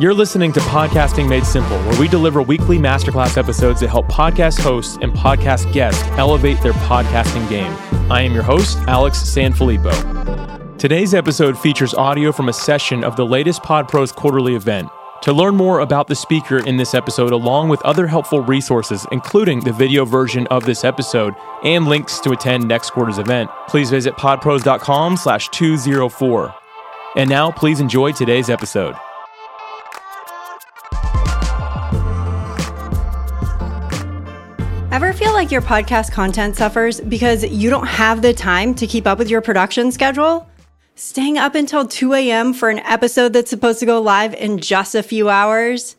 You're listening to Podcasting Made Simple, where we deliver weekly masterclass episodes that help podcast hosts and podcast guests elevate their podcasting game. I am your host, Alex Sanfilippo. Today's episode features audio from a session of the latest PodPros quarterly event. To learn more about the speaker in this episode, along with other helpful resources, including the video version of this episode and links to attend next quarter's event, please visit podpros.com slash 204. And now, please enjoy today's episode. Ever feel like your podcast content suffers because you don't have the time to keep up with your production schedule? Staying up until 2 a.m. for an episode that's supposed to go live in just a few hours?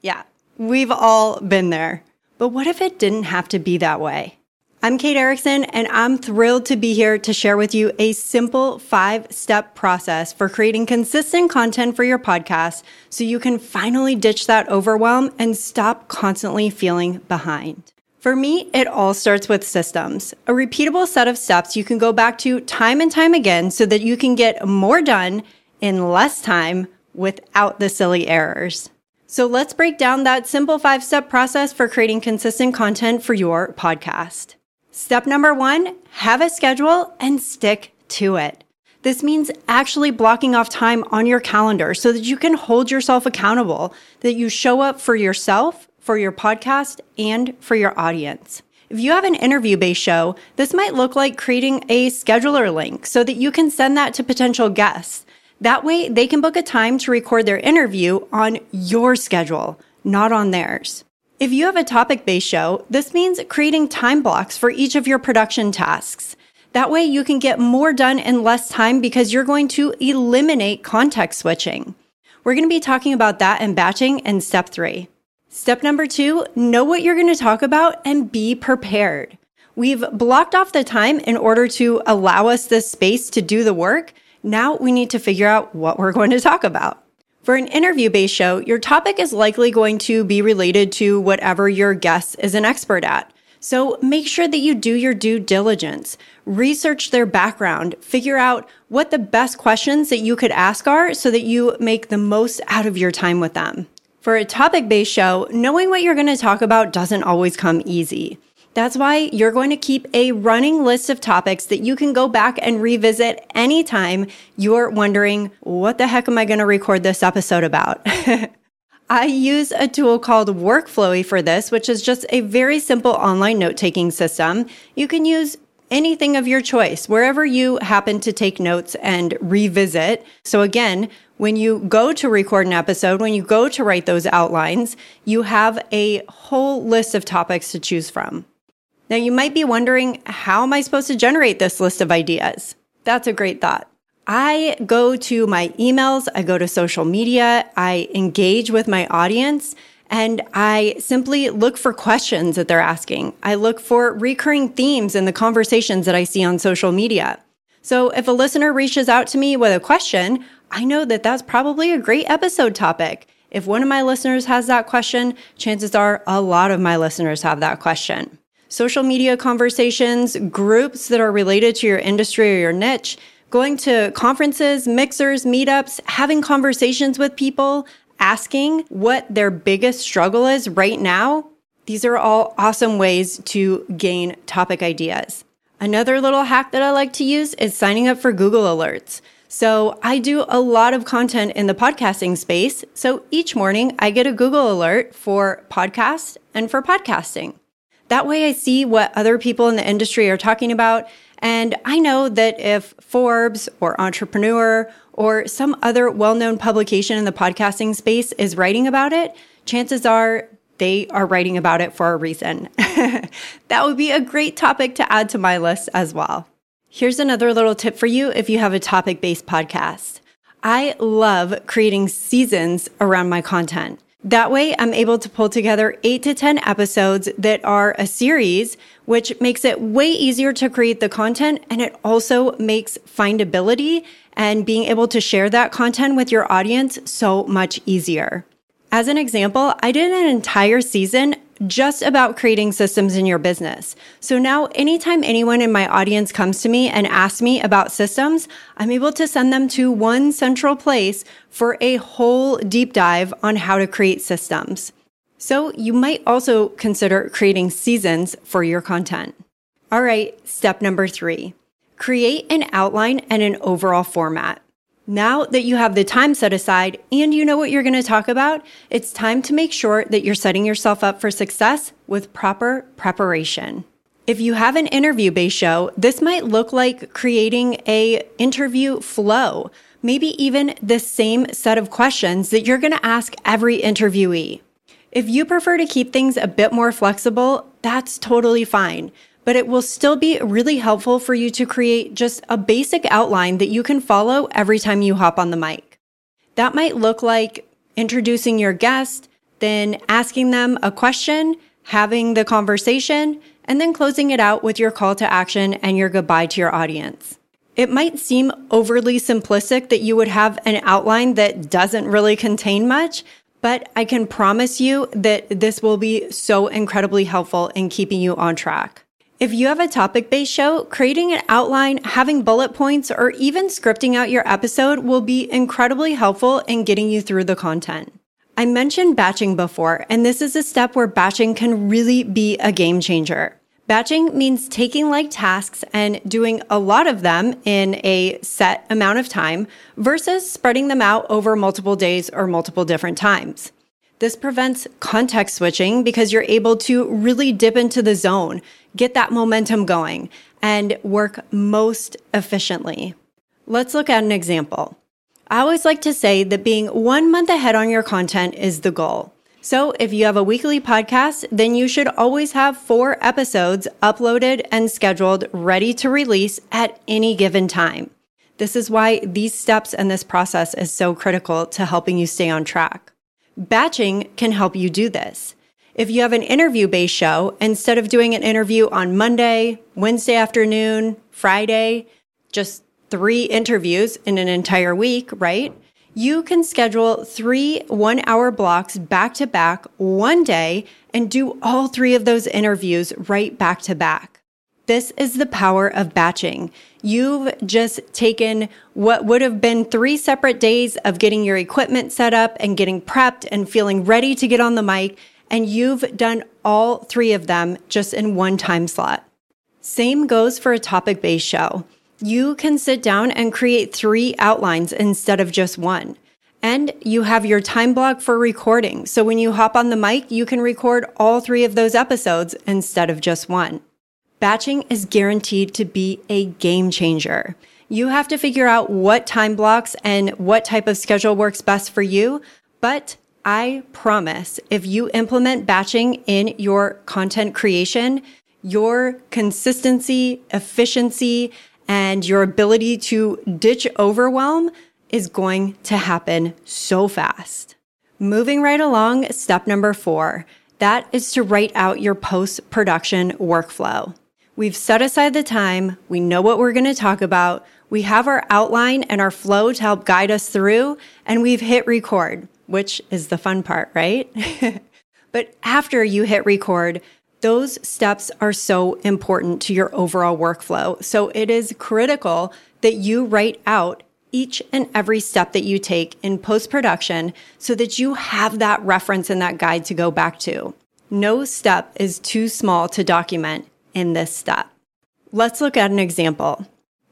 Yeah, we've all been there. But what if it didn't have to be that way? I'm Kate Erickson, and I'm thrilled to be here to share with you a simple five step process for creating consistent content for your podcast so you can finally ditch that overwhelm and stop constantly feeling behind. For me, it all starts with systems, a repeatable set of steps you can go back to time and time again so that you can get more done in less time without the silly errors. So let's break down that simple five step process for creating consistent content for your podcast. Step number one, have a schedule and stick to it. This means actually blocking off time on your calendar so that you can hold yourself accountable, that you show up for yourself for your podcast and for your audience. If you have an interview based show, this might look like creating a scheduler link so that you can send that to potential guests. That way, they can book a time to record their interview on your schedule, not on theirs. If you have a topic based show, this means creating time blocks for each of your production tasks. That way, you can get more done in less time because you're going to eliminate context switching. We're going to be talking about that in batching in step three. Step number two, know what you're going to talk about and be prepared. We've blocked off the time in order to allow us this space to do the work. Now we need to figure out what we're going to talk about. For an interview based show, your topic is likely going to be related to whatever your guest is an expert at. So make sure that you do your due diligence, research their background, figure out what the best questions that you could ask are so that you make the most out of your time with them. For a topic based show, knowing what you're going to talk about doesn't always come easy. That's why you're going to keep a running list of topics that you can go back and revisit anytime you're wondering, what the heck am I going to record this episode about? I use a tool called Workflowy for this, which is just a very simple online note taking system. You can use anything of your choice, wherever you happen to take notes and revisit. So again, when you go to record an episode, when you go to write those outlines, you have a whole list of topics to choose from. Now, you might be wondering, how am I supposed to generate this list of ideas? That's a great thought. I go to my emails, I go to social media, I engage with my audience, and I simply look for questions that they're asking. I look for recurring themes in the conversations that I see on social media. So if a listener reaches out to me with a question, I know that that's probably a great episode topic. If one of my listeners has that question, chances are a lot of my listeners have that question. Social media conversations, groups that are related to your industry or your niche, going to conferences, mixers, meetups, having conversations with people, asking what their biggest struggle is right now. These are all awesome ways to gain topic ideas. Another little hack that I like to use is signing up for Google Alerts. So I do a lot of content in the podcasting space. So each morning I get a Google alert for podcast and for podcasting. That way I see what other people in the industry are talking about. And I know that if Forbes or Entrepreneur or some other well known publication in the podcasting space is writing about it, chances are they are writing about it for a reason. that would be a great topic to add to my list as well. Here's another little tip for you if you have a topic based podcast. I love creating seasons around my content. That way, I'm able to pull together eight to 10 episodes that are a series, which makes it way easier to create the content. And it also makes findability and being able to share that content with your audience so much easier. As an example, I did an entire season just about creating systems in your business. So now, anytime anyone in my audience comes to me and asks me about systems, I'm able to send them to one central place for a whole deep dive on how to create systems. So you might also consider creating seasons for your content. All right, step number three create an outline and an overall format. Now that you have the time set aside and you know what you're going to talk about, it's time to make sure that you're setting yourself up for success with proper preparation. If you have an interview based show, this might look like creating a interview flow, maybe even the same set of questions that you're going to ask every interviewee. If you prefer to keep things a bit more flexible, that's totally fine but it will still be really helpful for you to create just a basic outline that you can follow every time you hop on the mic. That might look like introducing your guest, then asking them a question, having the conversation, and then closing it out with your call to action and your goodbye to your audience. It might seem overly simplistic that you would have an outline that doesn't really contain much, but I can promise you that this will be so incredibly helpful in keeping you on track. If you have a topic based show, creating an outline, having bullet points, or even scripting out your episode will be incredibly helpful in getting you through the content. I mentioned batching before, and this is a step where batching can really be a game changer. Batching means taking like tasks and doing a lot of them in a set amount of time versus spreading them out over multiple days or multiple different times. This prevents context switching because you're able to really dip into the zone, get that momentum going, and work most efficiently. Let's look at an example. I always like to say that being one month ahead on your content is the goal. So if you have a weekly podcast, then you should always have four episodes uploaded and scheduled ready to release at any given time. This is why these steps and this process is so critical to helping you stay on track. Batching can help you do this. If you have an interview based show, instead of doing an interview on Monday, Wednesday afternoon, Friday, just three interviews in an entire week, right? You can schedule three one hour blocks back to back one day and do all three of those interviews right back to back. This is the power of batching. You've just taken what would have been three separate days of getting your equipment set up and getting prepped and feeling ready to get on the mic, and you've done all three of them just in one time slot. Same goes for a topic based show. You can sit down and create three outlines instead of just one. And you have your time block for recording. So when you hop on the mic, you can record all three of those episodes instead of just one. Batching is guaranteed to be a game changer. You have to figure out what time blocks and what type of schedule works best for you. But I promise if you implement batching in your content creation, your consistency, efficiency, and your ability to ditch overwhelm is going to happen so fast. Moving right along, step number four that is to write out your post production workflow. We've set aside the time. We know what we're going to talk about. We have our outline and our flow to help guide us through, and we've hit record, which is the fun part, right? but after you hit record, those steps are so important to your overall workflow. So it is critical that you write out each and every step that you take in post production so that you have that reference and that guide to go back to. No step is too small to document in this step. Let's look at an example.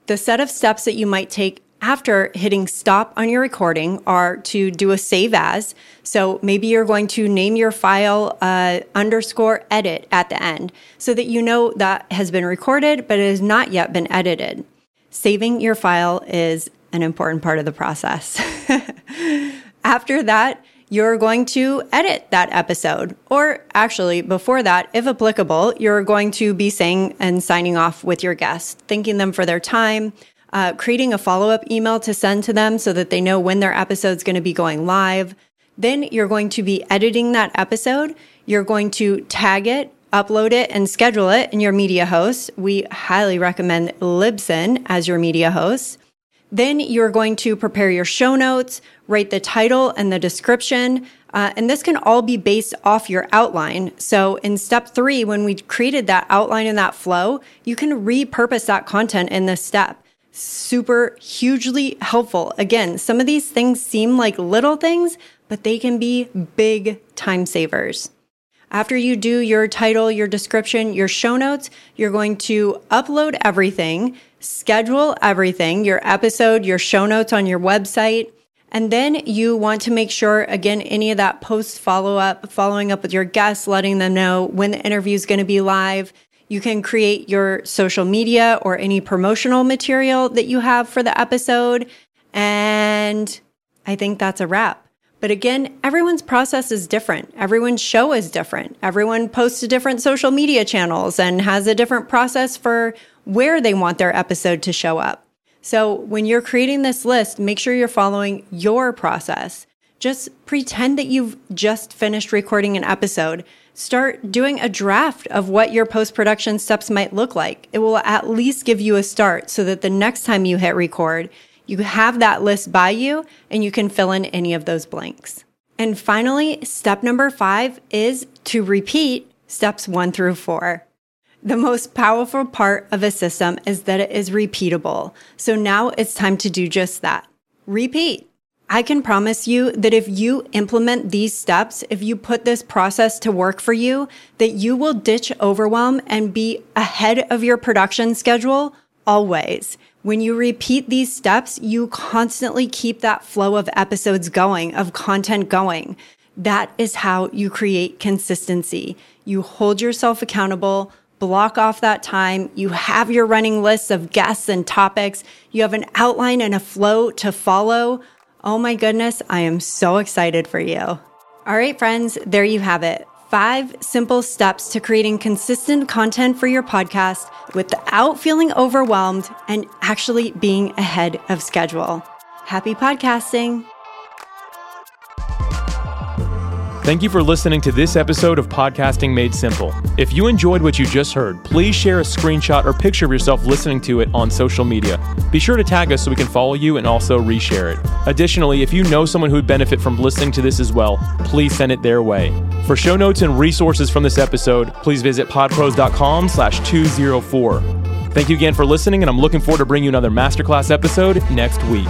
The set of steps that you might take after hitting stop on your recording are to do a save as. So maybe you're going to name your file uh, underscore edit at the end so that you know that has been recorded, but it has not yet been edited. Saving your file is an important part of the process. after that, you're going to edit that episode. Or actually, before that, if applicable, you're going to be saying and signing off with your guests, thanking them for their time, uh, creating a follow up email to send to them so that they know when their episode's going to be going live. Then you're going to be editing that episode. You're going to tag it, upload it, and schedule it in your media host. We highly recommend Libsyn as your media host. Then you're going to prepare your show notes, write the title and the description. Uh, and this can all be based off your outline. So in step three, when we created that outline and that flow, you can repurpose that content in this step. Super hugely helpful. Again, some of these things seem like little things, but they can be big time savers. After you do your title, your description, your show notes, you're going to upload everything, schedule everything, your episode, your show notes on your website. And then you want to make sure, again, any of that post follow up, following up with your guests, letting them know when the interview is going to be live. You can create your social media or any promotional material that you have for the episode. And I think that's a wrap. But again, everyone's process is different. Everyone's show is different. Everyone posts to different social media channels and has a different process for where they want their episode to show up. So when you're creating this list, make sure you're following your process. Just pretend that you've just finished recording an episode. Start doing a draft of what your post production steps might look like. It will at least give you a start so that the next time you hit record, you have that list by you and you can fill in any of those blanks. And finally, step number five is to repeat steps one through four. The most powerful part of a system is that it is repeatable. So now it's time to do just that. Repeat. I can promise you that if you implement these steps, if you put this process to work for you, that you will ditch overwhelm and be ahead of your production schedule always. When you repeat these steps, you constantly keep that flow of episodes going, of content going. That is how you create consistency. You hold yourself accountable, block off that time. You have your running lists of guests and topics. You have an outline and a flow to follow. Oh my goodness, I am so excited for you. All right, friends, there you have it. Five simple steps to creating consistent content for your podcast without feeling overwhelmed and actually being ahead of schedule. Happy podcasting. Thank you for listening to this episode of Podcasting Made Simple. If you enjoyed what you just heard, please share a screenshot or picture of yourself listening to it on social media. Be sure to tag us so we can follow you and also reshare it. Additionally, if you know someone who would benefit from listening to this as well, please send it their way. For show notes and resources from this episode, please visit podpros.com slash 204. Thank you again for listening, and I'm looking forward to bringing you another masterclass episode next week.